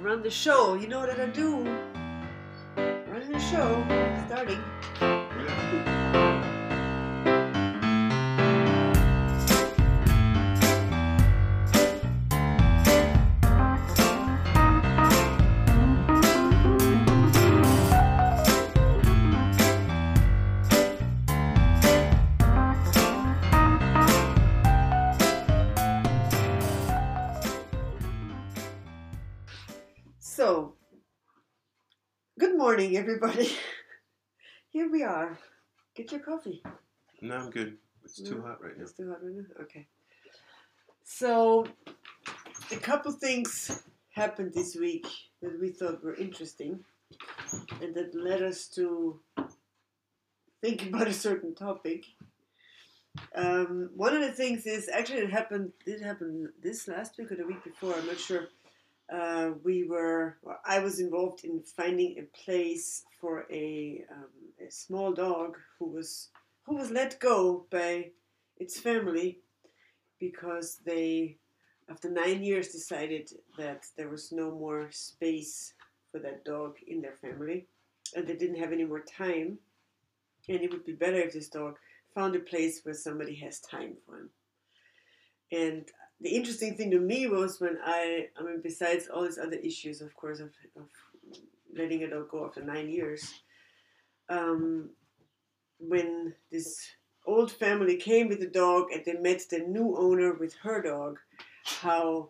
run the show. You know what I do? Running the show, starting. Morning, everybody. Here we are. Get your coffee. No, I'm good. It's too No? hot right now. It's too hot right now? Okay. So, a couple things happened this week that we thought were interesting and that led us to think about a certain topic. Um, one of the things is actually it happened. Did it happen this last week or the week before? I'm not sure. Uh, we were. Well, I was involved in finding a place for a, um, a small dog who was who was let go by its family because they, after nine years, decided that there was no more space for that dog in their family, and they didn't have any more time, and it would be better if this dog found a place where somebody has time for him. And the interesting thing to me was when I, I mean, besides all these other issues, of course, of, of letting a dog go after nine years, um, when this old family came with the dog and they met the new owner with her dog, how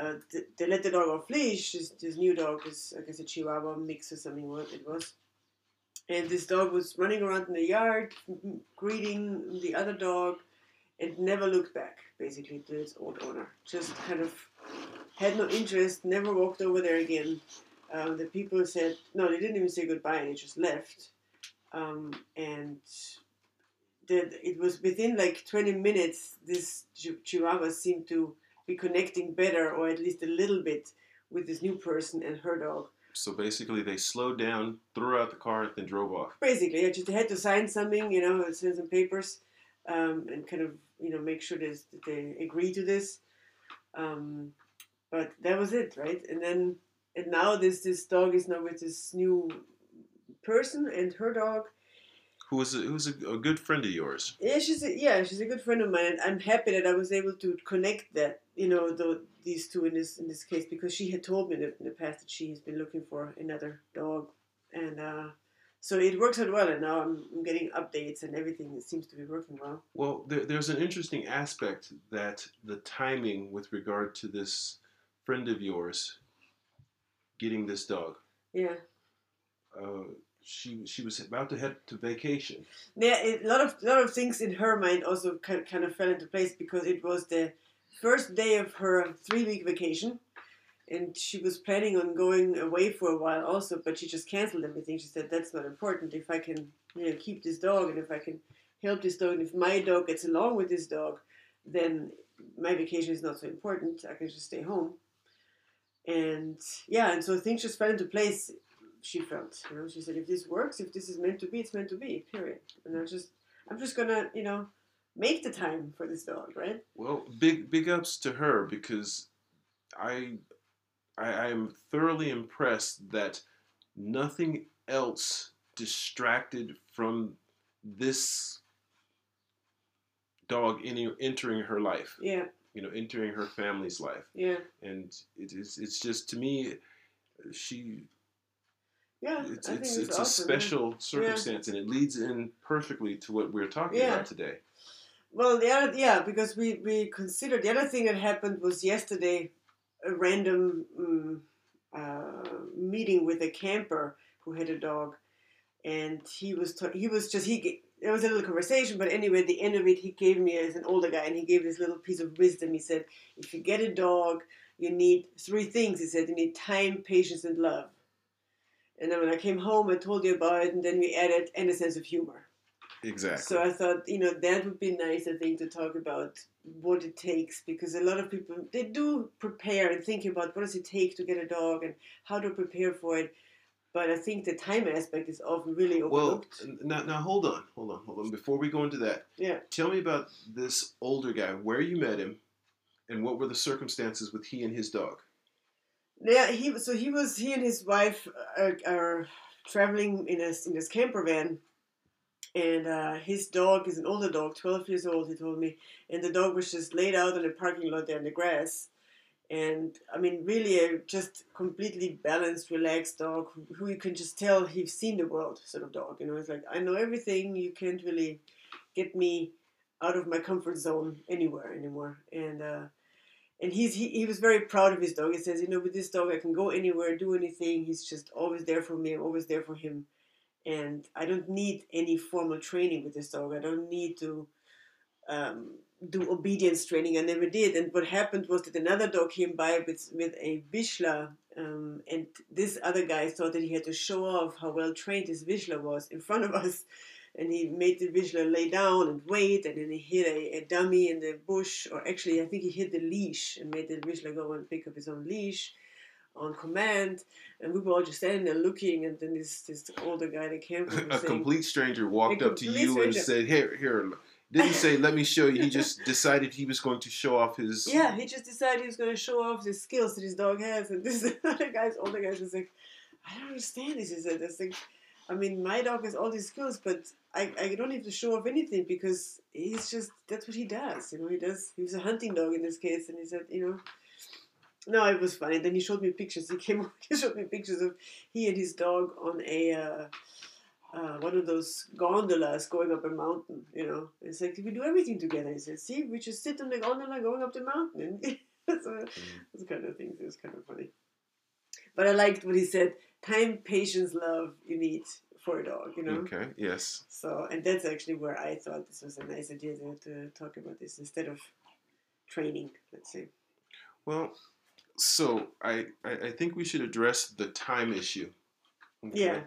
uh, th- they let the dog off leash. This, this new dog is, I guess, a Chihuahua mix or something. What it was, and this dog was running around in the yard, greeting the other dog, and never looked back. Basically, to its old owner. Just kind of had no interest. Never walked over there again. Um, the people said no. They didn't even say goodbye, and they just left. Um, and that it was within like 20 minutes this chihuahua seemed to be connecting better or at least a little bit with this new person and her dog So basically, they slowed down, threw out the car, and then drove off. basically i just had to sign something you know send some papers um, and kind of you know make sure that they agree to this. Um, but that was it right? And then and now this this dog is now with this new person and her dog. Who was a, who was a, a good friend of yours? Yeah, she's a, yeah, she's a good friend of mine, and I'm happy that I was able to connect that you know the, these two in this in this case because she had told me in the past that she has been looking for another dog, and uh, so it works out well. And now I'm, I'm getting updates and everything seems to be working well. Well, there, there's an interesting aspect that the timing with regard to this friend of yours getting this dog. Yeah, Uh, she she was about to head to vacation. yeah. It, a lot of lot of things in her mind also kind kind of fell into place because it was the first day of her three week vacation. And she was planning on going away for a while also, but she just canceled everything. She said that's not important. If I can, you know, keep this dog, and if I can help this dog, and if my dog gets along with this dog, then my vacation is not so important. I can just stay home. And yeah, and so things just fell into place. She felt, you know, she said, if this works, if this is meant to be, it's meant to be. Period. And I just, I'm just gonna, you know, make the time for this dog, right? Well, big big ups to her because I I, I am thoroughly impressed that nothing else distracted from this dog any, entering her life. Yeah, You know, entering her family's life, yeah, and it is it's just to me, she yeah. it's I think it's, it's awesome, a special circumstance, and it leads in perfectly to what we're talking Yeah. about today. Well, the other, yeah, because we, we considered the other thing that happened was yesterday a random um, uh, meeting with a camper who had a dog, and he was ta- he was just he there was a little conversation, but anyway, at the end of it, he gave me as an older guy, and he gave this little piece of wisdom. He said, "If you get a dog, you need three things." He said, "You need time, patience, and love." And then when I came home, I told you about it, and then we added and a sense of humor. Exactly. So I thought, you know, that would be nice, I think, to talk about what it takes because a lot of people they do prepare and think about what does it take to get a dog and how to prepare for it. But I think the time aspect is often really overlooked. Well, now, now hold on, hold on, hold on. Before we go into that, Yeah. tell me about this older guy, where you met him, and what were the circumstances with he and his dog. Yeah, he so he was he and his wife are, are traveling in a in this camper van, and uh, his dog is an older dog, twelve years old. He told me, and the dog was just laid out in the parking lot there in the grass, and I mean, really a just completely balanced, relaxed dog who, who you can just tell he's seen the world sort of dog. You know, it's like I know everything. You can't really get me out of my comfort zone anywhere anymore, and. Uh, and he's he, he was very proud of his dog. He says, you know, with this dog I can go anywhere, do anything. He's just always there for me. I'm always there for him, and I don't need any formal training with this dog. I don't need to um, do obedience training. I never did. And what happened was that another dog came by with with a Vizsla, um, and this other guy thought that he had to show off how well trained his Vizsla was in front of us and he made the Vizsla lay down and wait, and then he hit a, a, dummy in the bush, or actually, I think he hit the leash and made the Vizsla go and pick up his own leash on command. And we were all just standing there looking, and then this this older guy that came from a saying, complete stranger walked up to you and said, "Here, here." Didn't say, "Let me show you." He just decided he was going to show off his. Yeah, he just decided he was going to show off the skills that his dog has, and this other guy's older guy was like, "I don't understand this." He said, "It's like, I mean, my dog has all these skills, but I, I don't have to show off anything because he's just that's what he does. You know, he does. He was a hunting dog in this case, and he said, you know." No, it was funny. Then he showed me pictures. He came. He showed me pictures of he and his dog on a uh, uh, one of those gondolas going up a mountain. You know, it's like we do everything together. He said, "See, we just sit on the gondola going up the mountain." And so those kind of things. It was kind of funny. But I liked what he said: time, patience, love. You need for a dog. You know. Okay. Yes. So, and that's actually where I thought this was a nice idea to, to talk about this instead of training. Let's say. Well, so I, I I think we should address the time issue. Okay? Yeah.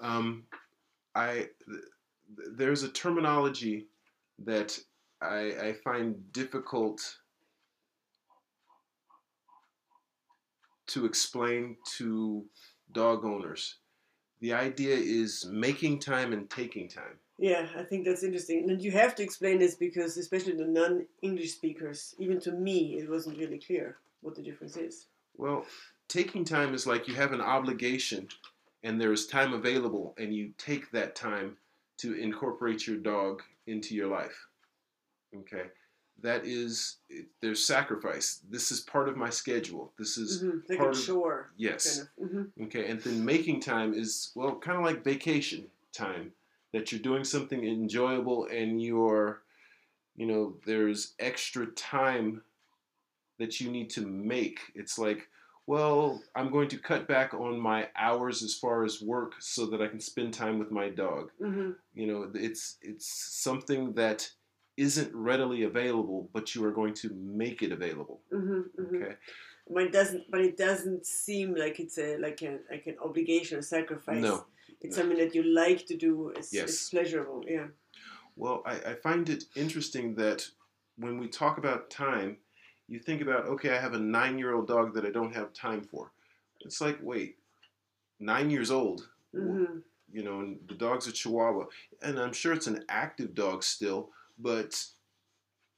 Um, I th- there's a terminology that I I find difficult to explain to dog owners. The idea is making time and taking time. Yeah, I think that's interesting. And you have to explain this because, especially the non English speakers, even to me, it wasn't really clear what the difference is. Well, taking time is like you have an obligation and there is time available and you take that time to incorporate your dog into your life. Okay? That is there's sacrifice. This is part of my schedule. This is hmm Like part a of- chore. yes. Kind of. hmm Okay, and then making time is well, kind of like vacation time that you're doing something enjoyable and you're, you know, there's extra time that you need to make. It's like, well, I'm going to cut back on my hours as far as work so that I can spend time with my dog. hmm You know, it's it's something that isn't readily available, but you are going to make it available. hmm hmm Okay. But it doesn't. But it doesn't seem like it's a like a like an obligation or sacrifice. No. It's no. something that you like to do. It's, Yes. it's pleasurable. Yeah. Well, I, I find it interesting that when we talk about time, you think about, okay, I have a nine year old dog that I don't have time for. It's like, wait, nine years old, hmm you know, and the dog's a Chihuahua. And I'm sure it's an active dog still, but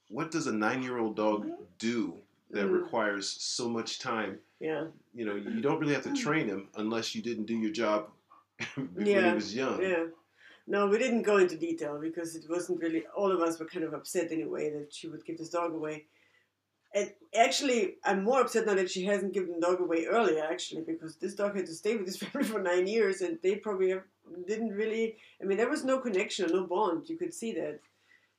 what does a nine year old dog do that Mm. requires so much time? Yeah. You know, you don't really have to train him unless you didn't do your job when Yeah, he was young. Yeah. No, we didn't go into detail because it wasn't really. All of us were kind of upset anyway that she would give this dog away. And actually, I'm more upset now that she hasn't given the dog away earlier. Actually, because this dog had to stay with this family for nine years, and they probably have, didn't really. I mean, there was no connection, no bond. You could see that,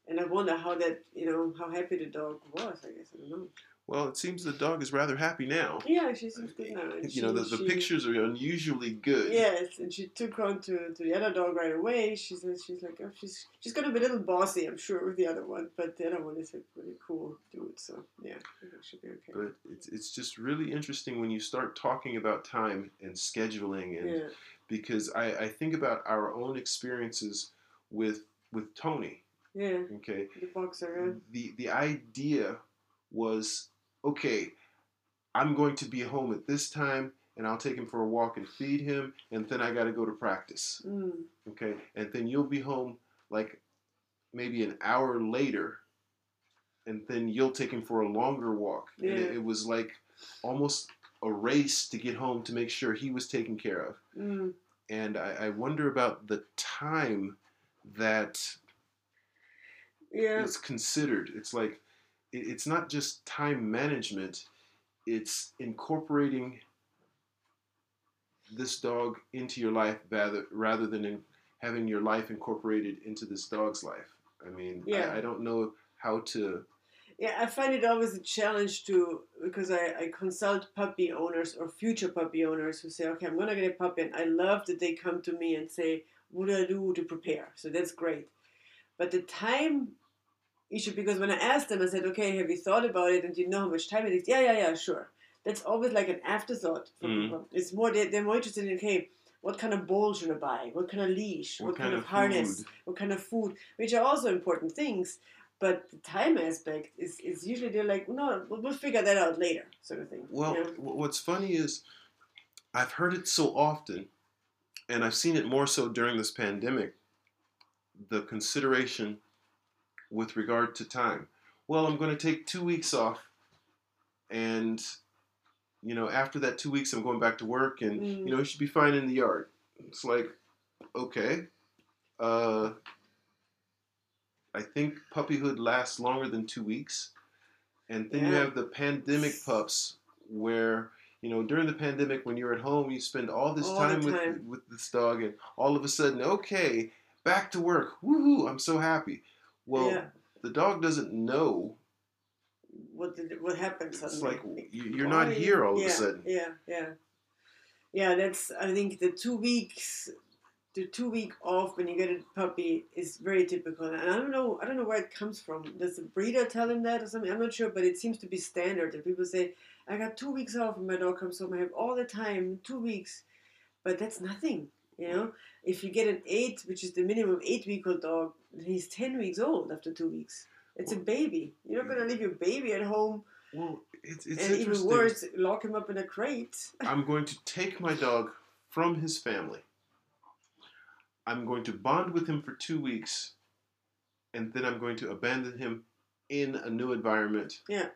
and I wonder how that, you know, how happy the dog was. I guess I don't know. Well, it seems the dog is rather happy now. Yeah, she seems good now. You know, the, the she- pictures are unusually good. Yes, and she took on to, to the other dog right away. She says she's like, oh, she's she's gonna be a little bossy, I'm sure, with the other one, but the other one is a really cool dude. So yeah, I think it should be okay. But it's, it's just really interesting when you start talking about time and scheduling, and yeah, because I, I think about our own experiences with with Tony. yeah, Okay, the boxer. the the idea was okay. I'm going to be home at this time, and I'll take him for a walk and feed him, and then I got to go to practice. Mm, Okay, and then you'll be home like maybe an hour later, and then you'll take him for a longer walk. And it, it was like almost a race to get home to make sure he was taken care of. Mm. And I, I wonder about the time that Yeah. it's considered. It's like it's not just time management; it's incorporating this dog into your life rather rather than in having your life incorporated into this dog's life. I mean, Yeah. I, I don't know how to. Yeah, I find it always a challenge to because I, I consult puppy owners or future puppy owners who say, okay, I'm gonna get a puppy, and I love that they come to me and say, what do I do to prepare? So that's great. But the time issue, because when I asked them, I said, okay, have you thought about it and do you know how much time it is? Yeah, yeah, yeah, sure. That's always like an afterthought for Mhm. people. It's more they, they're more interested in okay, what kind of bowl should I buy? What kind of leash? What, kind, of, harness? food? what kind of food, which are also important things. But the time aspect is, is usually they're like, no, we'll, we'll figure that out later, sort of thing. Well, Yeah. wh- what's funny is I've heard it so often, and I've seen it more so during this pandemic. The consideration with regard to time. Well, I'm going to take two weeks off, and you know, after that two weeks, I'm going back to work, and Mm. you know, you should be fine in the yard. It's like, okay, uh, I think puppyhood lasts longer than two weeks, and then you have the pandemic pups where you know during the pandemic when you're at home you spend all this All the time with with this dog, and all of a sudden, okay, back to work, woohoo! I'm so happy. Well, yeah. the dog doesn't know. What did, what happened It's like you- you're not here all yeah, of a sudden. Yeah, yeah, yeah. That's I think the two weeks, the two week off when you get a puppy is very typical, and I don't know, I don't know where it comes from. Does the breeder tell him that or something? I'm not sure, but it seems to be standard that people say, "I got two weeks off when my dog comes home. I have all the time, two weeks," but that's nothing. You know, if you get an eight, which is the minimum eight week old dog, he's ten weeks old after two weeks. It's a baby. You're not gonna leave your baby at home Well, it's it's and even worse, lock him up in a crate. I'm going to take my dog from his family. I'm going to bond with him for two weeks, and then I'm going to abandon him in a new environment. Yeah.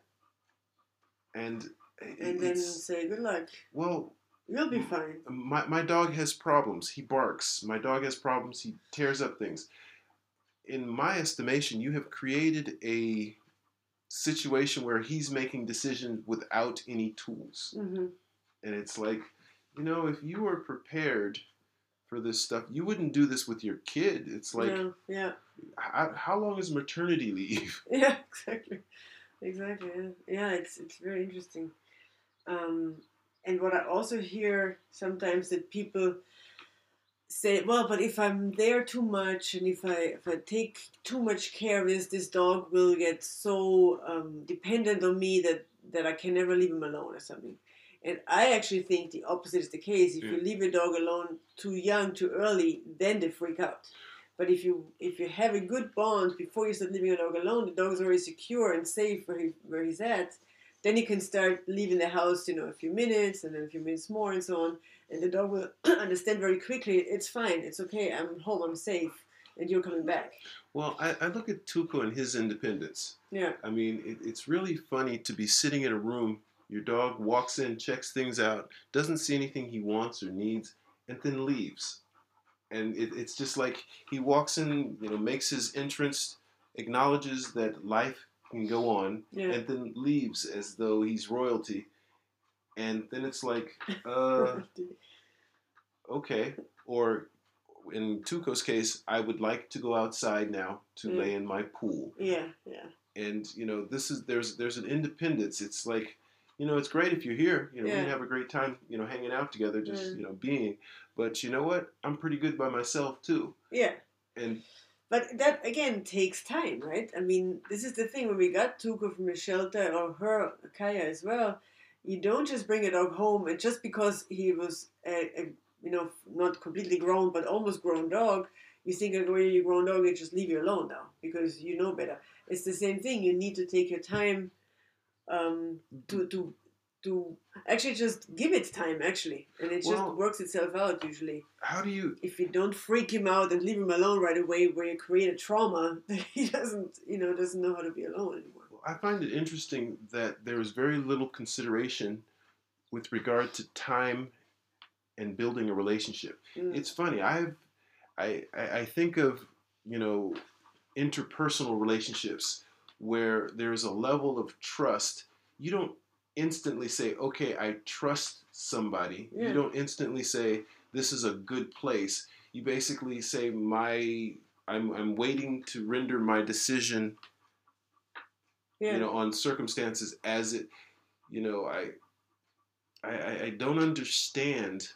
And, and then say good luck. well, You'll be fine. my, my dog has problems. He barks. My dog has problems. He tears up things. In my estimation, you have created a situation where he's making decisions without any tools. hmm And it's like, you know, if you were prepared for this stuff, you wouldn't do this with your kid. It's like, yeah, yeah, how, how long is maternity leave? yeah, exactly, exactly. Yeah, yeah it's it's very interesting. Um, and what I also hear sometimes that people say, well, but if I'm there too much and if I if I take too much care of this, this dog will get so um, dependent on me that that I can never leave him alone or something. And I actually think the opposite is the case. If you leave a dog alone too young, too early, then they freak out. But if you if you have a good bond before you start leaving a dog alone, the dog is already secure and safe where he where he's at. Then you can start leaving the house, you know, a few minutes and then a few minutes more and so on. And the dog will understand very quickly. It's fine. It's okay. I'm home. I'm safe, and you're coming back. Well, I, I look at Tuco and his independence. Yeah. I mean, it, it's really funny to be sitting in a room. Your dog walks in, checks things out, doesn't see anything he wants or needs, and then leaves. And it, it's just like he walks in, you know, makes his entrance, acknowledges that life can go on, Yeah. and then leaves as though he's royalty. And then it's like, uh, okay. Or in Tuco's case, I would like to go outside now to Mm. lay in my pool. yeah. Yeah. And you know, this is there's there's an independence. It's like, you know, it's great if you're here. You know, we Yeah. can have a great time. You know, hanging out together, just Mm. you know, being. But you know what? I'm pretty good by myself too. Yeah. And But that again takes time, right? I mean, this is the thing when we got Tuco from the shelter or her Kaya as well. You don't just bring a dog home and just because he was a, a you know not completely grown but almost grown dog, you think like, well, you're a grown dog, you just leave you alone now because you know better. It's the same thing. You need to take your time um, to to to actually just give it time actually, and it just Well- works itself out usually how do you? if you don't freak him out and leave him alone right away where you create a trauma he doesn't you know doesn't know how to be alone anymore I find it interesting that there is very little consideration with regard to time and building a relationship. Mm. It's funny. I've I, I think of you know interpersonal relationships where there's a level of trust. You don't instantly say, "Okay, I trust somebody." Yeah. You don't instantly say, "This is a good place." You basically say, "My I'm I'm waiting to render my decision." Yeah. You know, on circumstances as it. You know, I I, I- don't understand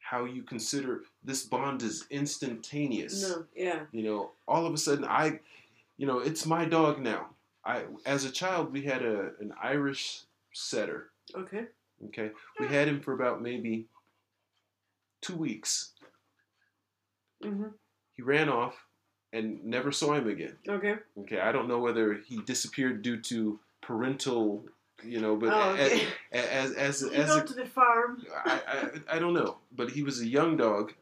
how you consider this bond is instantaneous. no. Yeah. You know, all of a sudden I, you know, it's my dog now. I as a child we had a an Irish setter. Okay. Okay, we had him for about maybe two weeks. Mhm. He ran off and never saw him again. Okay. Okay, I don't know whether he disappeared due to parental, you know, but Oh, as, okay. as as You as go a to the farm. I, I, I don't know, but he was a young dog,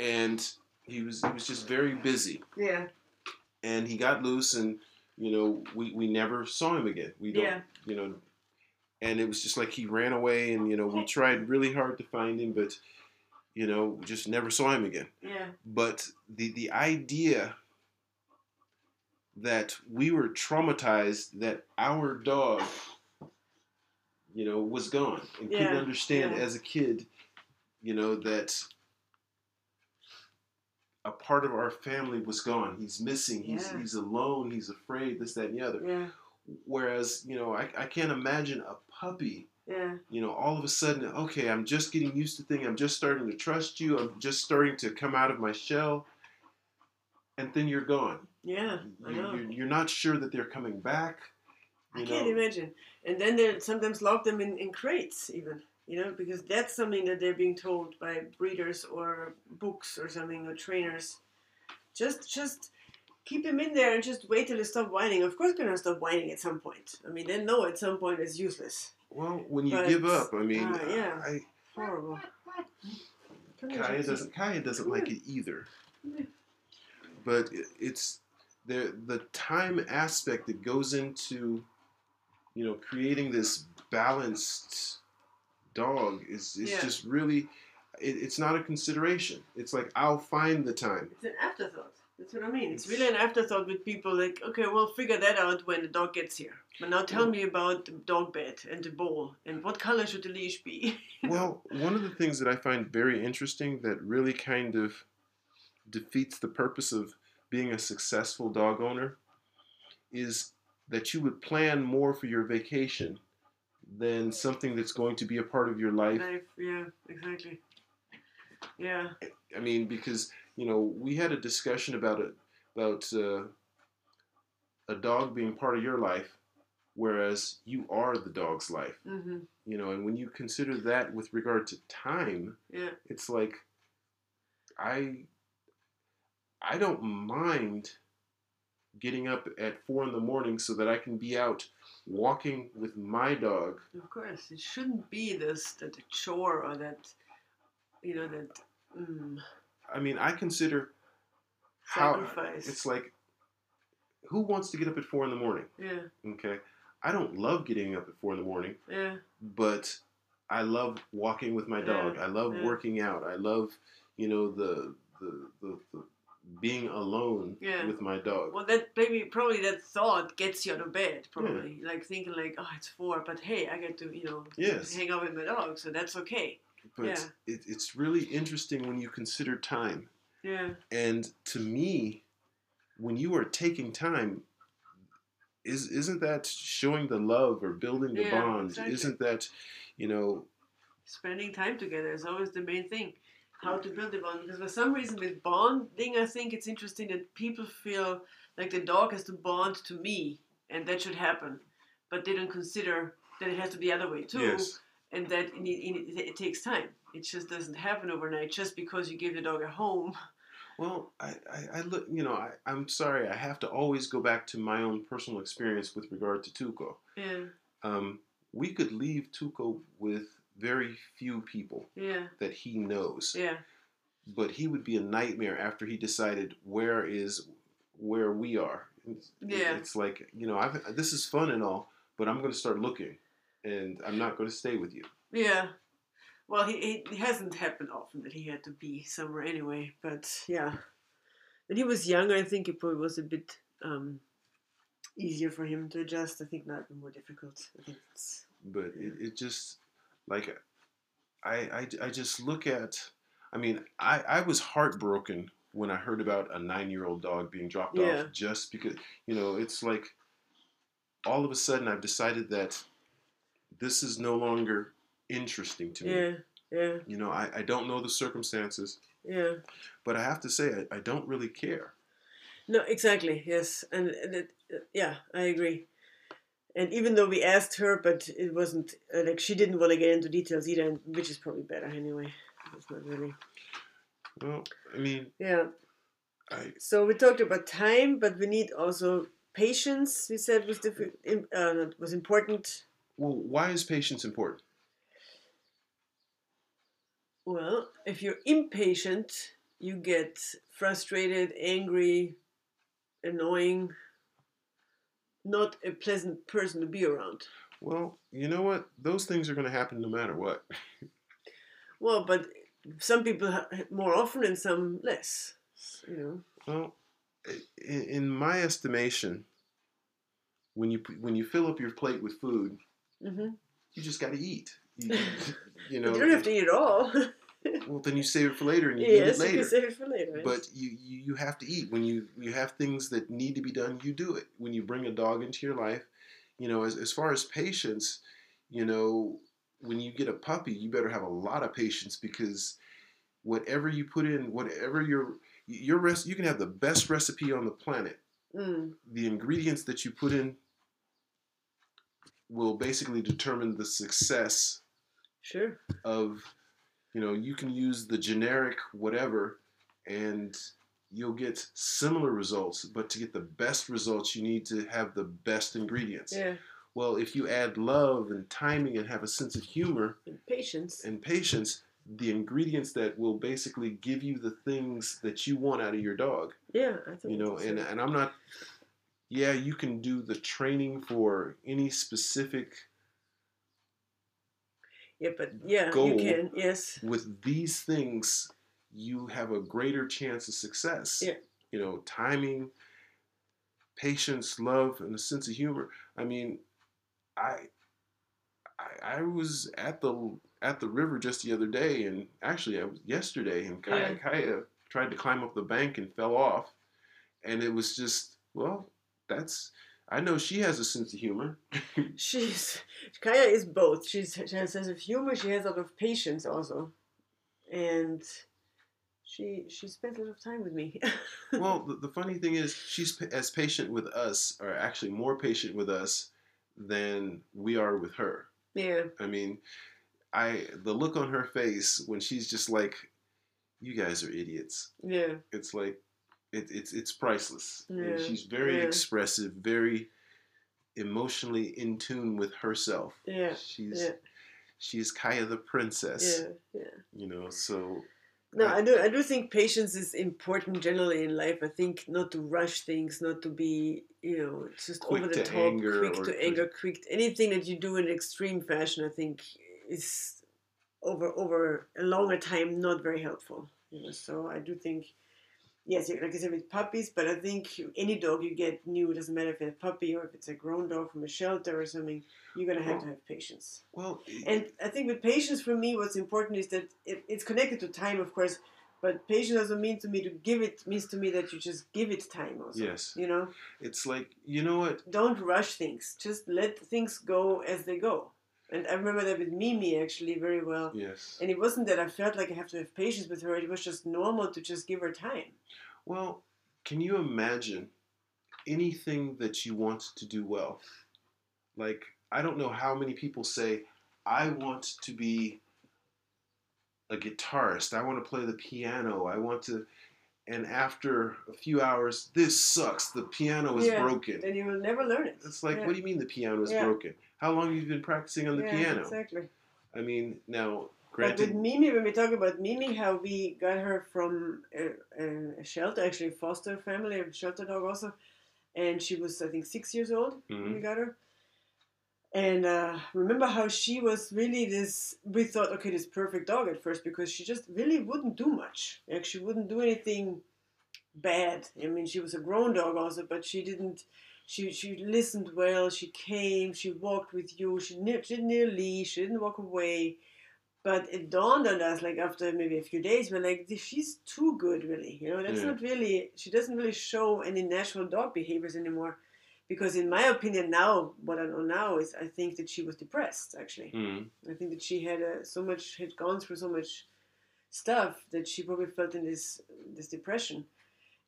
and he was he was just very busy, Yeah. and he got loose, and you know we, we never saw him again. We don't, Yeah. you know, and it was just like he ran away, and you know we tried really hard to find him, but you know just never saw him again. Yeah. But the the idea that we were traumatized that our dog, you know, was gone and couldn't understand yeah. as a kid, you know, that a part of our family was gone. He's missing. He's Yeah. he's alone. He's afraid. This, that, and the other. Yeah. Whereas, you know, I, I can't imagine a puppy Yeah. you know, all of a sudden, okay, I'm just getting used to things. I'm just starting to trust you. I'm just starting to come out of my shell. And then you're gone. Yeah. I know. you're, you're not sure that they're coming back. I You can't imagine. And then they sometimes lock them in, in crates, even. You know, because that's something that they're being told by breeders or books or something or trainers. Just, just keep him in there and just wait till they stop whining. Of course, they're gonna stop whining at some point. I mean, they know at some point it's useless. Well, when you But, give up, I mean, ah, yeah. I, Horrible. Kaya doesn't Kaya doesn't like it either. But it- it's the the time aspect that goes into you know creating this balanced dog is is Yeah. just really it, it's not a consideration. It's like I'll find the time. It's an afterthought. That's what I mean. It's really an afterthought with people like, okay, we'll figure that out when the dog gets here. But now tell me about the dog bed and the bowl and what color should the leash be? Well, one of the things that I find very interesting that really kind of defeats the purpose of being a successful dog owner is that you would plan more for your vacation than something that's going to be a part of your life. Life, yeah, exactly. Yeah, I mean, because you know, we had a discussion about it about uh, a dog being part of your life, whereas you are the dog's life. hmm You know, and when you consider that with regard to time, yeah, it's like I I don't mind getting up at four in the morning so that I can be out walking with my dog. of course. It shouldn't be this that chore or that, you know, that mm, I mean, I consider how sacrifice. it's like who wants to get up at four in the morning? yeah, Okay. I don't love getting up at four in the morning, yeah, but I love walking with my dog. Yeah, I love yeah. working out. I love, you know, the the, the, the being alone Yeah. with my dog. Well, that maybe probably that thought gets you out of bed. Probably like thinking like, oh, it's four, but hey, I get to you know Yes. hang out with my dog, so that's okay. But Yeah. it, it's really interesting when you consider time. Yeah, And to me, when you are taking time, is isn't that showing the love or building the Yeah, bond? exactly. Isn't that, you know, spending time together is always the main thing. How to build a bond because for some reason with bonding, I think it's interesting that people feel like the dog has to bond to me, and that should happen, but they don't consider that it has to be the other way too. yes, and that it, it, it takes time. It just doesn't happen overnight just because you give the dog a home. Well, I, I, I look, you know, I, I'm sorry, I have to always go back to my own personal experience with regard to Tuco. Yeah, Um, we could leave Tuco with very few people yeah, that he knows, yeah, but he would be a nightmare after he decided where is where we are. It's, Yeah. it's like you know, I've, this is fun and all, but I'm going to start looking. and I'm not going to stay with you. Yeah. Well, he, he it hasn't happened often that he had to be somewhere anyway, but yeah. When he was younger, I think it probably was a bit um, easier for him to adjust. I think now it's more difficult. I think it's But it, it just like I, I I just look at. I mean, I I was heartbroken when I heard about a nine year old dog being dropped Yeah. off just because you know it's like all of a sudden I've decided that this is no longer interesting to me. yeah, yeah, You know, I, I don't know the circumstances, yeah. but I have to say I, I don't really care. No, exactly. Yes, and, and it, yeah, I agree. And even though we asked her, but it wasn't uh, like she didn't want to get into details either, which is probably better anyway. It's not really. Well, I mean, Yeah. I So we talked about time, but we need also patience. We said was diffi- uh, was important. well, why is patience important? Well, if you're impatient, you get frustrated, angry, annoying, not a pleasant person to be around. Well, you know what? Those things are going to happen no matter what. Well, but some people more often and some less. You know. Well, in, in my estimation, when you when you fill up your plate with food, Mm-hmm. you just got to eat. You, you know, you don't have to eat it all. Well, then you save it for later and you yes, eat it later. save it for later. But you, you you have to eat when you you have things that need to be done. You do it when you bring a dog into your life. You know, as as far as patience, you know, when you get a puppy, you better have a lot of patience because whatever you put in, whatever your your rest, you can have the best recipe on the planet. Mm, The ingredients that you put in will basically determine the success sure. of you know you can use the generic whatever and you'll get similar results but to get the best results you need to have the best ingredients Yeah. well if you add love and timing and have a sense of humor And patience. and patience the ingredients that will basically give you the things that you want out of your dog yeah, I think you know and, and i'm not yeah you can do the training for any specific yeah, but yeah, goal you can. Yes. with these things, you have a greater chance of success. Yeah. You know, timing, patience, love, and a sense of humor. I mean, I, I, I was at the at the river just the other day, and actually, I was yesterday, and Kaya, Yeah. Kaya tried to climb up the bank and fell off, and it was just well, that's. I know she has a sense of humor. She's Kaya is both. She's she has a sense of humor. She has a lot of patience also, and she she spends a lot of time with me. well, the, the funny thing is, she's as patient with us, or actually more patient with us than we are with her. yeah, I mean, I the look on her face when she's just like, "You guys are idiots." yeah, It's like, it, it's it's priceless. And Yeah, she's very yeah. expressive, very emotionally in tune with herself. yeah, She's yeah, she's Kaya the princess. yeah, yeah. You know, so No, I do. I do think patience is important generally in life. I think not to rush things, not to be, you know, just over the to top, anger quick to to- anger, quick. Anything that you do in extreme fashion, I think, is over over a longer time not very helpful. You know, so I do think, yes, like I said with puppies, but I think any dog you get new, it doesn't matter if it's a puppy or if it's a grown dog from a shelter or something, you're gonna have to have patience. well, And I think with patience for me, what's important is that it, it's connected to time, of course, but patience doesn't mean to me to give it means to me that you just give it time also. yes, You know, it's like you know what don't rush things. Just let things go as they go. And I remember that with Mimi actually very well. yes. And it wasn't that I felt like I have to have patience with her. It was just normal to just give her time. Well, can you imagine anything that you want to do well? Like, I don't know how many people say, I want to be a guitarist, I want to play the piano, I want to. And after a few hours, this sucks. The piano is Yeah, broken. Then you will never learn it. It's like, Yeah. what do you mean the piano is Yeah. broken? How long have you been practicing on the yeah, piano? Exactly. I mean, now, Granted. But with Mimi, when we talk about Mimi, how we got her from a, a, shelter, actually a foster family, a shelter dog also, and she was I think six years old when we Mhm. got her. And uh, remember how she was really this? We thought, okay, this perfect dog at first because she just really wouldn't do much. Like she wouldn't do anything bad. I mean, she was a grown dog also, but she didn't. She she listened well. She came. She walked with you. She, ne- she didn't leash. She didn't walk away. But it dawned on us, like after maybe a few days, we're like, she's too good, really. You know, that's not really. She doesn't really show any natural dog behaviors anymore. Because in my opinion, now what I know now is, I think that she was depressed. Actually, Mm. I think that she had uh, so much, had gone through so much stuff that she probably felt in this this depression.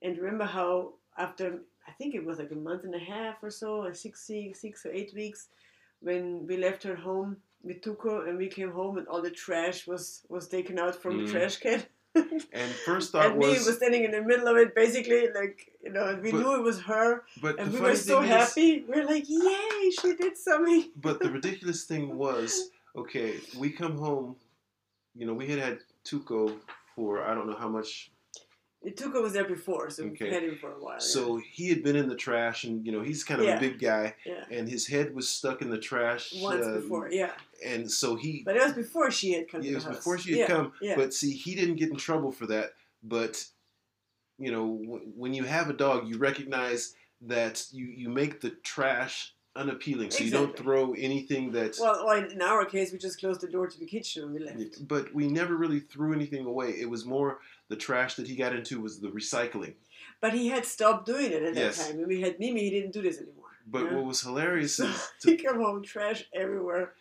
And remember how after I think it was like a month and a half or so, or six six six or eight weeks, when we left her home with Tuco and we came home and all the trash was was taken out from Mhm. the trash can. And first thought was. and me was, was standing in the middle of it, basically, like you know, and we But- knew it was her, but and we were so thing is, happy. We are like, "Yay, she did something!" but the ridiculous thing was, okay, we come home, you know, we had had Tuco for I don't know how much Tuco was there before, so Okay. we had him for a while. yeah. So he had been in the trash, and you know he's kind of Yeah. a big guy, yeah, and his head was stuck in the trash once uh, before, yeah, and so he. but it was before she had come. it to was house. before she had yeah, come, Yeah, but see, he didn't get in trouble for that. But you know, w- when you have a dog, you recognize that you you make the trash unappealing, so you don't throw anything that. well, in our case, we just closed the door to the kitchen and we left. but we never really threw anything away. It was more the trash that he got into was the recycling. But he had stopped doing it at Yes. that time. When we had Mimi, he didn't do this anymore. But what was hilarious So is he came home, trash everywhere.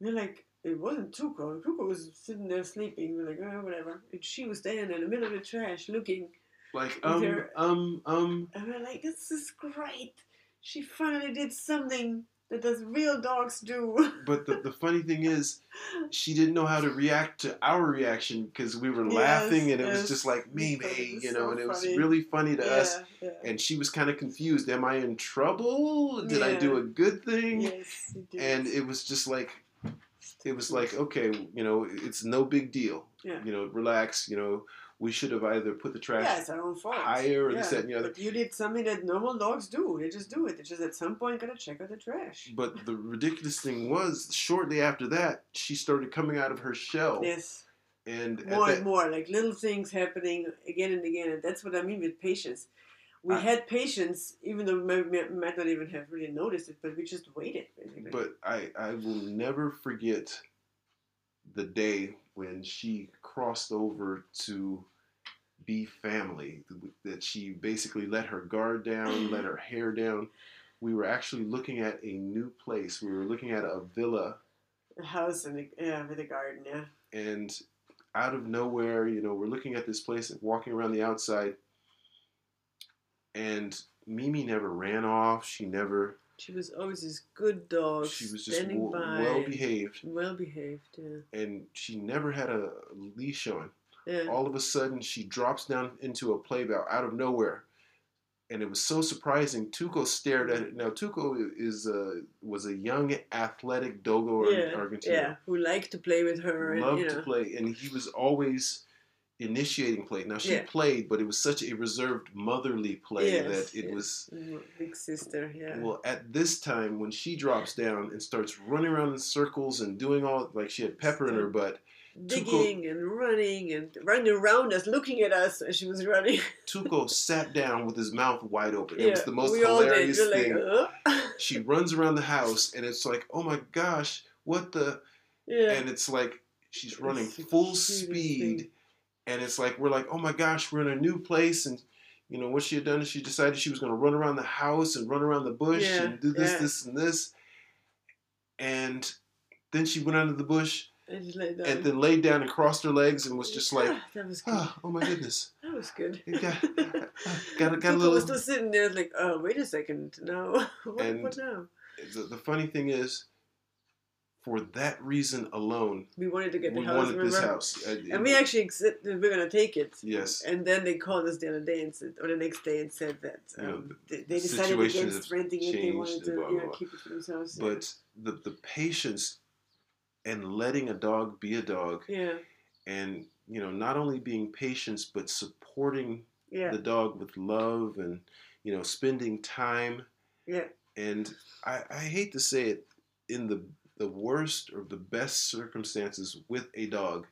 We're like, it wasn't Tuco. Tuco was sitting there sleeping. We're like, oh, whatever. And she was standing in the middle of the trash looking. like um there- um um And we're like, this is great. She finally did something that does real dogs do. But the, the funny thing is, she didn't know how to react to our reaction because we were Yes, laughing and it was just like Mimi, you know, so and it was funny. really funny to us. yeah, yeah. And she was kind of confused. Am I in trouble? Did I do a good thing? Yes. And it was just like, it was like, okay, you know, it's no big deal. Yeah. You know, relax. You know, we should have either put the trash yeah, it's our own fault. higher or yeah. this, that, and the other. But you did something that normal dogs do. They just do it. They just at some point gotta check out the trash. But the ridiculous thing was, shortly after that, she started coming out of her shell. Yes. And more that- and more, like little things happening again and again, and that's what I mean with patience. We I- had patience, even though we might, we might not even have really noticed it, but we just waited. Basically. But I, I will never forget the day when she crossed over to be family. That she basically let her guard down, let her hair down. We were actually looking at a new place. We were looking at a villa, a house and yeah, uh, with a garden, yeah. and out of nowhere, you know, we're looking at this place and walking around the outside. And Mimi never ran off. She never. She was always this good dog, She was just w- well behaved, well behaved, yeah, and she never had a leash on. Yeah. all of a sudden she drops down into a play bow out of nowhere and it was so surprising tuco stared at it now tuco is a, was a young athletic dogo yeah, argentino yeah, who liked to play with her, and loved you to play and he was always initiating play now she Yeah. played but it was such a reserved motherly play Yes, that it yes. was Mm, big sister, yeah. well at this time when she drops down and starts running around in circles and doing all like she had pepper in her butt digging and running and running around us, looking at us as she was running. tuco sat down with his mouth wide open it was the most we all did. hilarious thing Like, she runs around the house and it's like oh my gosh what the yeah. and it's like she's running the full speed thing. and it's like we're like oh my gosh we're in a new place and you know what she had done is she decided she was going to run around the house and run around the bush Yeah, and do this yeah. this and this and then she went under the bush and she laid down. and then laid down and crossed her legs and was just like Ah, that was good. oh, oh my goodness That was good. It got, got, a- got a little was still sitting there like, oh, wait a second. No. what, what now? the, the funny thing is for that reason alone We wanted to get the we house, wanted this house Uh, And we actually accepted we're going to take it. yes And then they called us the other day and said, or the next day and said that You know, um, the- they, the they decided against renting it. They wanted to blah, you know, blah, blah. keep it for themselves. yeah. but the the patience and letting a dog be a dog yeah, and you know not only being patient but supporting yeah, the dog with love and you know spending time yeah. and I, I hate to say it in the the worst or the best circumstances with a dog,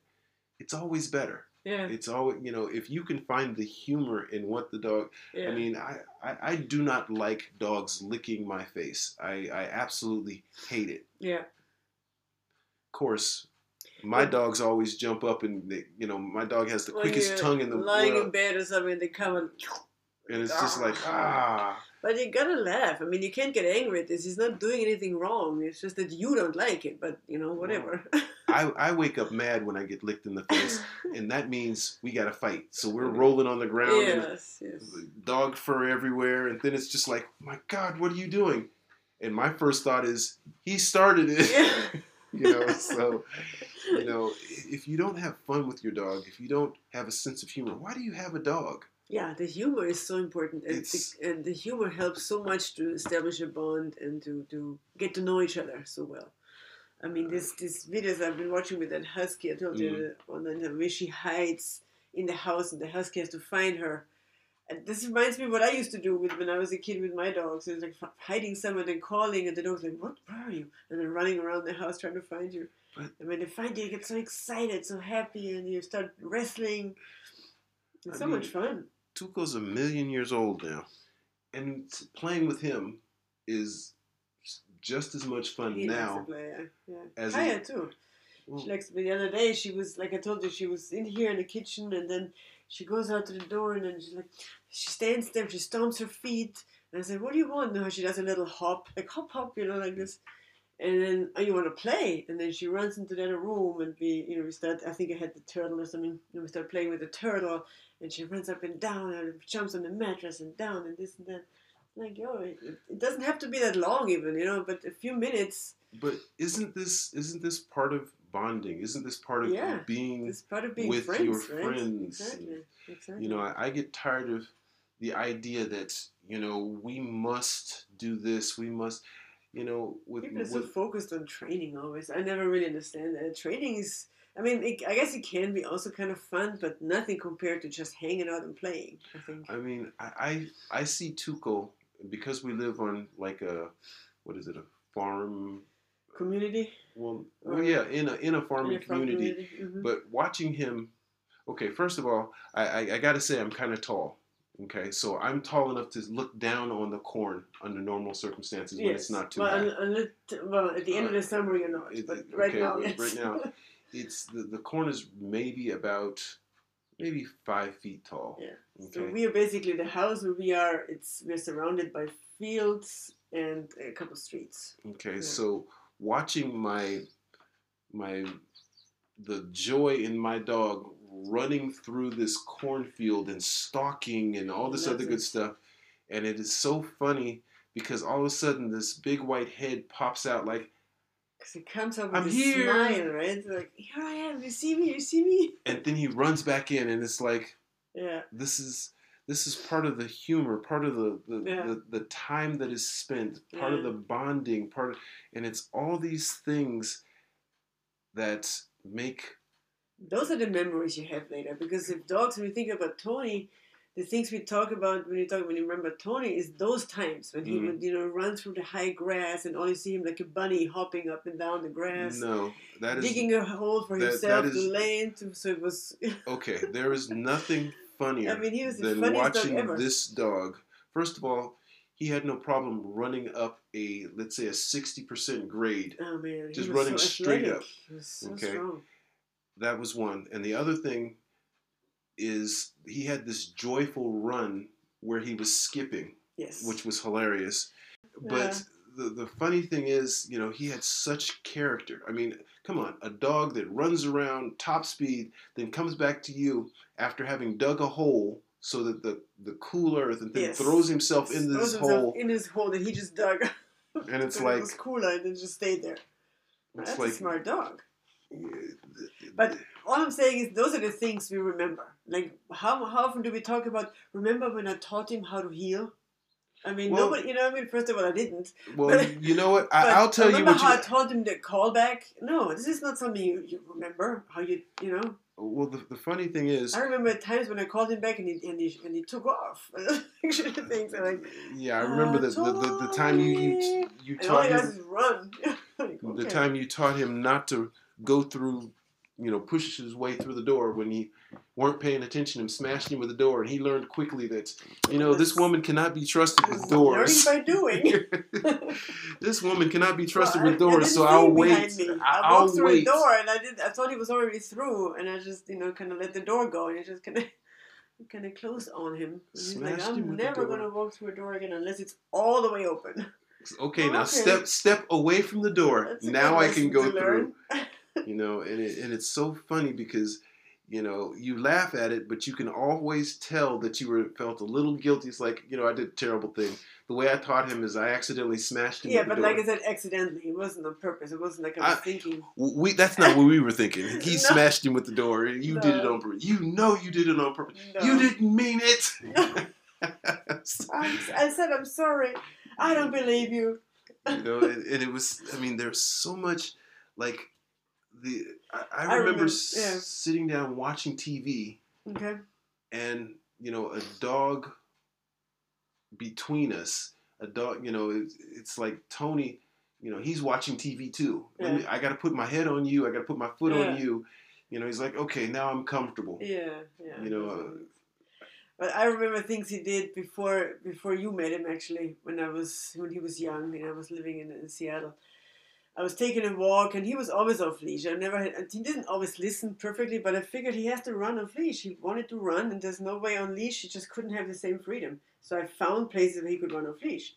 it's always better. Yeah. It's always you know if you can find the humor in what the dog. yeah. I mean, I, I I do not like dogs licking my face. I I absolutely hate it. yeah. Of course, my dogs always jump up and they, you know my dog has the quickest tongue in the lying in world, bed or something, they come and. and it's just like ah. But you gotta laugh. I mean, you can't get angry at this. He's not doing anything wrong. It's just that you don't like it. But you know, whatever. I, I wake up mad when I get licked in the face, and that means we got to fight. So we're rolling on the ground, and yes, yes. dog fur everywhere, and then it's just like, my God, what are you doing? And my first thought is, he started it. Yeah. you know, so you know, if you don't have fun with your dog, if you don't have a sense of humor, why do you have a dog? Yeah, the humor is so important, and the, and the humor helps so much to establish a bond and to, to get to know each other so well. I mean, uh, this this videos I've been watching with that husky, I told you mm. on the where she hides in the house, and the husky has to find her. And this reminds me of what I used to do with when I was a kid with my dogs. It was like hiding somewhere and calling, and the dog's like, "What? Where are you?" And then running around the house trying to find you. But- and when they find you, you get so excited, so happy, and you start wrestling. It's I so mean, much fun. Tuco's a million years old now, and playing with him is just as much fun He likes to now. play, yeah. yeah. as Kaya too. Well, She likes to play. The other day, she was like I told you, she was in here in the kitchen, and then she goes out to the door, and then she's like, she stands there, she stomps her feet, and I said, "What do you want?" No, she does a little hop, like hop hop, you know, like this. And then, oh, you want to play? And then she runs into the other room, and we, you know, we start. I think I had the turtle or something, and we start playing with the turtle, and she runs up and down, and jumps on the mattress and down, and this and that. Like, yo, it, it doesn't have to be that long, even, you know, but a few minutes. but isn't this isn't this part of bonding? Isn't this part of Yeah. being part of being with friends, your right? friends. Exactly. Exactly. You know, I, I get tired of the idea that you know we must do this, we must, you know, with, people are so focused on training always. I never really understand that. Training is, I mean, it, I guess it can be also kind of fun, but nothing compared to just hanging out and playing. I think. I mean, I, I I see Tuco because we live on like a what is it a farm? Community. Well, well yeah, in a in a farming in a farm community. mhm. But watching him, okay, first of all, I, I, I got to say I'm kind of tall. Okay, so I'm tall enough to look down on the corn under normal circumstances when it's not too well, high. unless- well, at the end of the summer you're not, It- but right okay, now, right- yes. right now. It's the, the corn is maybe about maybe five feet tall. Yeah. So we are basically the house where we are. It's we're surrounded by fields and a couple streets. Okay, Yeah. so watching my my the joy in my dog running through this cornfield and stalking and all this other it. good stuff, and it is so funny because all of a sudden this big white head pops out like, Because it comes up with I'm a here. smile, right? It's like, here I am. You see me? You see me? and then he runs back in, and it's like Yeah. this is this is part of the humor, part of the the, Yeah. the, the time that is spent, part of the bonding, part of, and it's all these things that make Those are the memories you have later. Because if dogs, when you think about Tony, the things we talk about when you talk when you remember Tony is those times when he Mhm. would you know run through the high grass and all you see him like a bunny hopping up and down the grass, no that is digging a hole for that- himself that to is- lay into. So it was okay. There is nothing funnier I mean, he was than dog watching ever. this dog. First of all, he had no problem running up a let's say a sixty percent grade. oh man, Just running so straight up. He was so Okay. strong. That was one, and the other thing is he had this joyful run where he was skipping. Yes. which was hilarious. But uh. the, the funny thing is, you know, he had such character. I mean, come on, a dog that runs around top speed, then comes back to you after having dug a hole so that the, the cool earth and then Yes. throws himself in this himself hole. in his hole that he just dug. And it's like, it was cooler and then just stayed there. That's like, a smart dog. yeah, But all I'm saying is those are the things we remember. Like how how often do we talk about remember when I taught him how to heel? I mean, Well- nobody. You know, I mean, first of all, I didn't. Well, But- you know what? I, I'll tell you remember what how you. I told him to call back. No, this is not something you, you remember. How you you know? Well, the, the funny thing is, I remember times when I called him back and he and he, and he took off. Things like, yeah, I remember the, the, the, the time you you, you taught him run. Like, the time you taught him not to go through, you know, pushes his way through the door when he weren't paying attention and smashed him with the door, and he learned quickly that you know this woman cannot be trusted with doors. Learning by doing. this woman cannot be trusted Well, with doors, so I'll wait. me. I I'll walked through wait. the door and I did. I thought he was already through, and I just you know kind of let the door go, and I just kind of kind of close on him. He's like, him I'm the never gonna walk through a door again unless it's all the way open. Okay, Oh, now okay. step step away from the door. That's Now I can go through. You know and, it, and it's so funny because you know you laugh at it but you can always tell that you were felt a little guilty it's like you know i did a terrible thing the way i taught him is i accidentally smashed him Yeah, with the but door. like I said, accidentally. It wasn't on purpose. It wasn't like I was I- thinking. we, that's not what we were thinking he No. smashed him with the door and you did it on purpose you know you did it on purpose No. you didn't mean it I said I'm sorry. I don't believe you. you know and, and it was i mean there's so much like the i, I I remember, remember- yeah. sitting down watching tv Okay. and you know a dog between us a dog you know it's, it's like tony you know he's watching tv too Let me- i gotta put my head on you i gotta put my foot Yeah. on you you know he's like okay now i'm comfortable Yeah, yeah. You know, uh, but I remember things he did before before you met him. Actually, when I was when he was young and I was living in, in Seattle, I was taking a walk and he was always off leash. I never had, he didn't always listen perfectly, but I figured he has to run off leash. He wanted to run, and there's no way on leash. He just couldn't have the same freedom. So I found places where he could run off leash.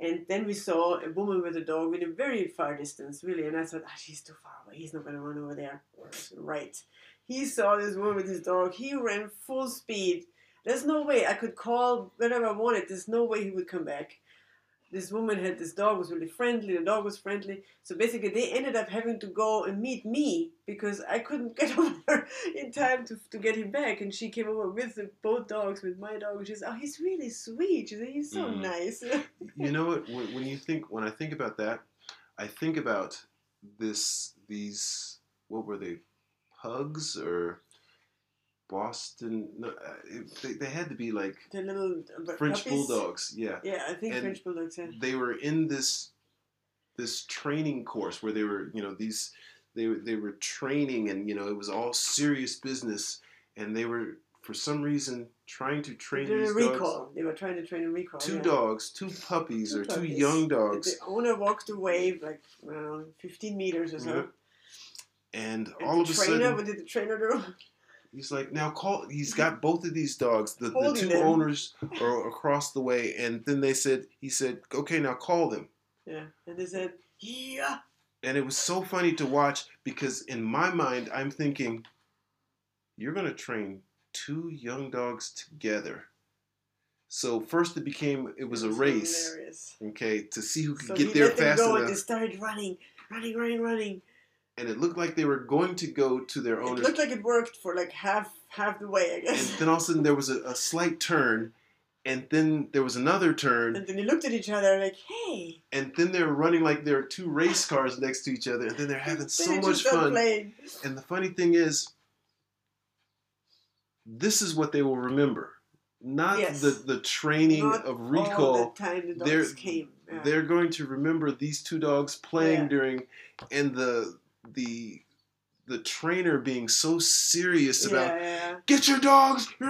And then we saw a woman with a dog in a very far distance, really. And I thought, ah, she's too far away. He's not going to run over there. Right. He saw this woman with his dog. He ran full speed. There's no way I could call whatever I wanted. There's no way he would come back. This woman had this dog was really friendly. The dog was friendly. So basically, they ended up having to go and meet me because I couldn't get over in time to, to get him back. And she came over with the, both dogs, with my dog. And she said, "Oh, he's really sweet. She said, he's so Mhm. nice." you know what when, when you think when i think about that i think about this these what were they pugs or boston no uh, they, they had to be like the little uh, french puppies. bulldogs yeah Yeah, I think And- French bulldogs. Yeah. they were in this this training course where they were you know these they they were training and you know it was all serious business and they were for some reason trying to train these a dogs recall. They were trying to train a recall. two yeah. dogs two puppies Two or two young dogs The owner walked away like around 15 meters or so. Mhm. and And all of a trainer, sudden what did the trainer do? He's like now call he's mm-hmm. got both of these dogs the, the two them. owners are across the way and then they said he said okay now call them Yeah, and they said, yeah. and it was so funny to watch because in my mind i'm thinking you're going to train two young dogs together so first it became it was a race hilarious. okay to see who could So get he there let them fast enough they started running, running, running, running. And it looked like they were going to go to their own It looked like it worked for like half half the way, I and guess. then all of a sudden there was a, a slight turn and then there was another turn And then they looked at each other like, hey. and then they're running like there are two race cars next to each other and then they're having so much fun Playing. And the funny thing is, this is what they will remember, not Yes. the the training Not of All recall. the time the they're- dogs came. Yeah. They're going to remember these two dogs playing Yeah. during, and the the the trainer being so serious about yeah, get your dogs,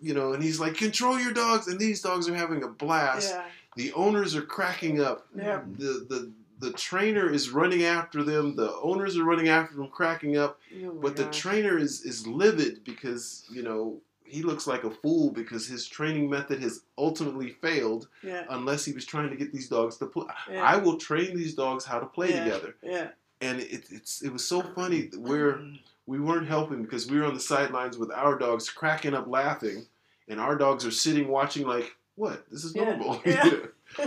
you know, and he's like control your dogs, and these dogs are having a blast. yeah, The owners are cracking up. yeah. The the the trainer is running after them. The owners are running after them, cracking up. Oh But the gosh. trainer is is livid because you know he looks like a fool because his training method has ultimately failed yeah, unless he was trying to get these dogs to play. yeah, I will train these dogs how to play Yeah. together, yeah. And it, it's it was so funny that we're weren't helping because we were on the sidelines with our dogs cracking up laughing, and our dogs are sitting watching like what this is normal. Yeah.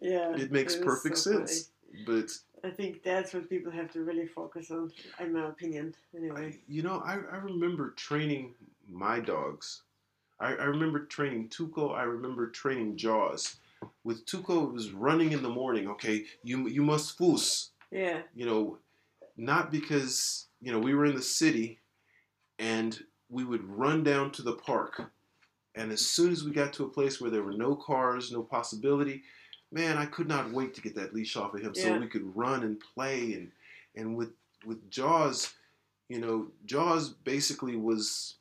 yeah. it makes is perfect so funny. sense, but. I think that's what people have to really focus on, in my opinion. Anyway. You know, I, I remember training my dogs I, I remember training Tuco. I remember training Jaws. With Tuco, it was running in the morning. Okay, you you must foos. Yeah. You know, not because you know we were in the city, and we would run down to the park, and as soon as we got to a place where there were no cars, no possibility, man, I could not wait to get that leash off of him so we could run and play and and with with Jaws, you know, Jaws basically was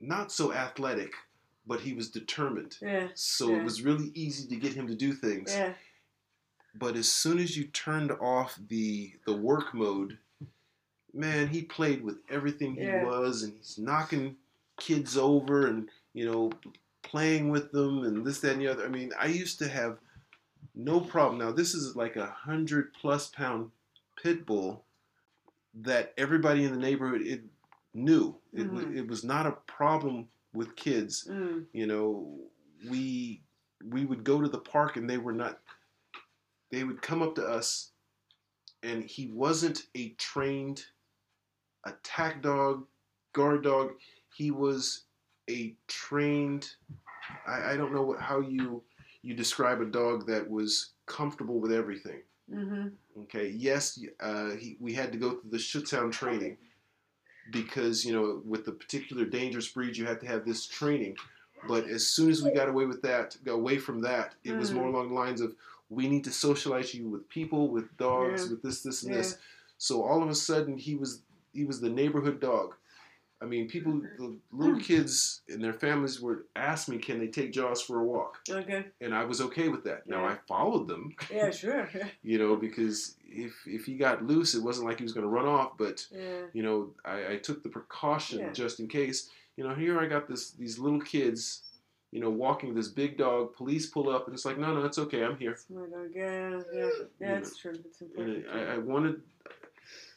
not so athletic, but he was determined. Yeah. So Yeah. it was really easy to get him to do things. Yeah. But as soon as you turned off the the work mode, man, he played with everything he Yeah. was, and he's knocking kids over, and you know, playing with them, and this, that, and the other. I mean, I used to have no problem. Now this is like a hundred plus pound pit bull that everybody in the neighborhood it knew. It, Mhm. it was not a problem with kids Mm. you know we we would go to the park and they were not they would come up to us and he wasn't a trained attack dog guard dog he was a trained i, I don't know what, how you you describe a dog that was comfortable with everything Mm-hmm. Okay. Yes, uh, he, we had to go through the Schutzhund training because you know with the particular dangerous breed you have to have this training. But as soon as we got away with that, got away from that, it was Mm. more along the lines of we need to socialize you with people, with dogs, Yeah. with this, this, and Yeah. this. So all of a sudden he was he was the neighborhood dog. I mean, people, mm-hmm. the little kids and their families would ask me, "Can they take Jaws for a walk?" Okay. And I was okay with that. Now Yeah. I followed them Yeah. Sure. You know, because if if he got loose, it wasn't like he was going to run off, but Yeah. you know, I, I took the precaution Yeah. just in case. You know, here I got this these little kids, you know, walking this big dog. Police pull up, and it's like, no, no, it's okay, I'm here. My dog. Yeah. Yeah. Yeah. It's true. It's important. I, I wanted,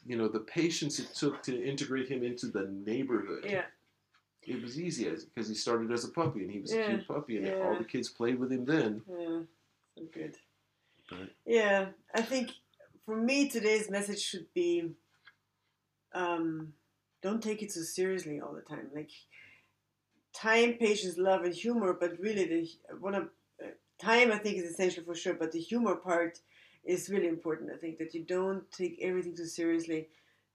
you know, the patience it took to integrate him into the neighborhood. yeah. It was easy as because he started as a puppy, and he was a cute puppy, and all the kids played with him then. Yeah. So good. Yeah. I think for me today's message should be, um, don't take it so seriously all the time. Like time, patience, love, and humor. But really, the one of uh, time I think is essential for sure. But the humor part is really important. I think that you don't take everything too seriously.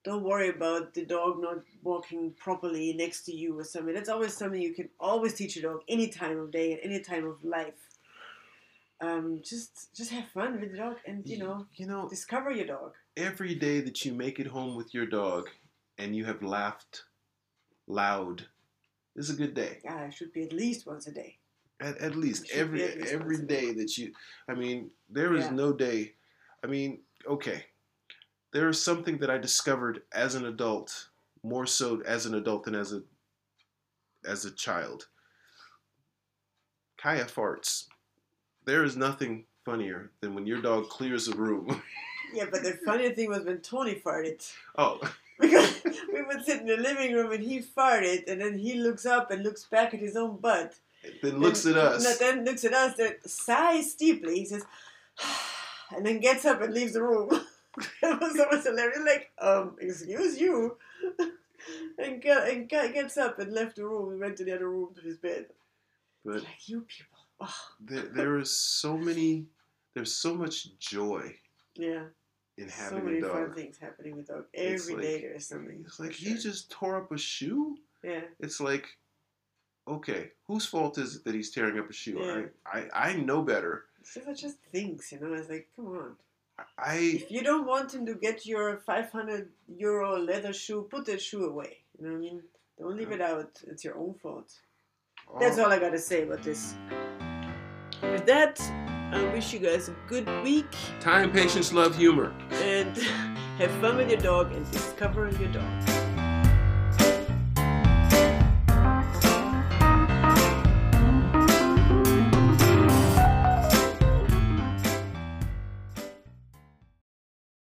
Don't worry about the dog not walking properly next to you or something. That's always something you can always teach a dog any time of day and any time of life. Um, just just have fun with the dog and you know you know, discover your dog. every day that you make it home with your dog and you have laughed loud is a good day. Yeah, it should be at least once a day. At, at least every at least every day. that you I mean, there is Yeah. no day. I mean, okay. There is something that I discovered as an adult, more so as an adult than as a as a child. Kaya farts. There is nothing funnier than when your dog clears a room. Yeah, but the funny thing was when Tony farted. oh, Because we would sit in the living room and he farted, and then he looks up and looks back at his own butt. then looks And- at us. No, then looks at us, then sighs deeply. He says, and then gets up and leaves the room. it was always hilarious. Like, um, excuse you. and, get, and get, gets up and left the room and went to the other room to his bed. But Like, you people. Oh, there, there is so many there's so much joy yeah. In So many a fun things happening with dog. Every day like- there's something. it's like he just tore up a shoe Yeah. it's like okay whose fault is it that he's tearing up a shoe Yeah. I, I i know better It's just, just things, you know. It's like, come on. i If you don't want him to get your 500 euro leather shoe, put that shoe away. You know what I mean? Don't leave it out. It's your own fault. That's oh. all I gotta say about this. With that, I wish you guys a good week time patience love humor and have fun with your dog and discover your dog.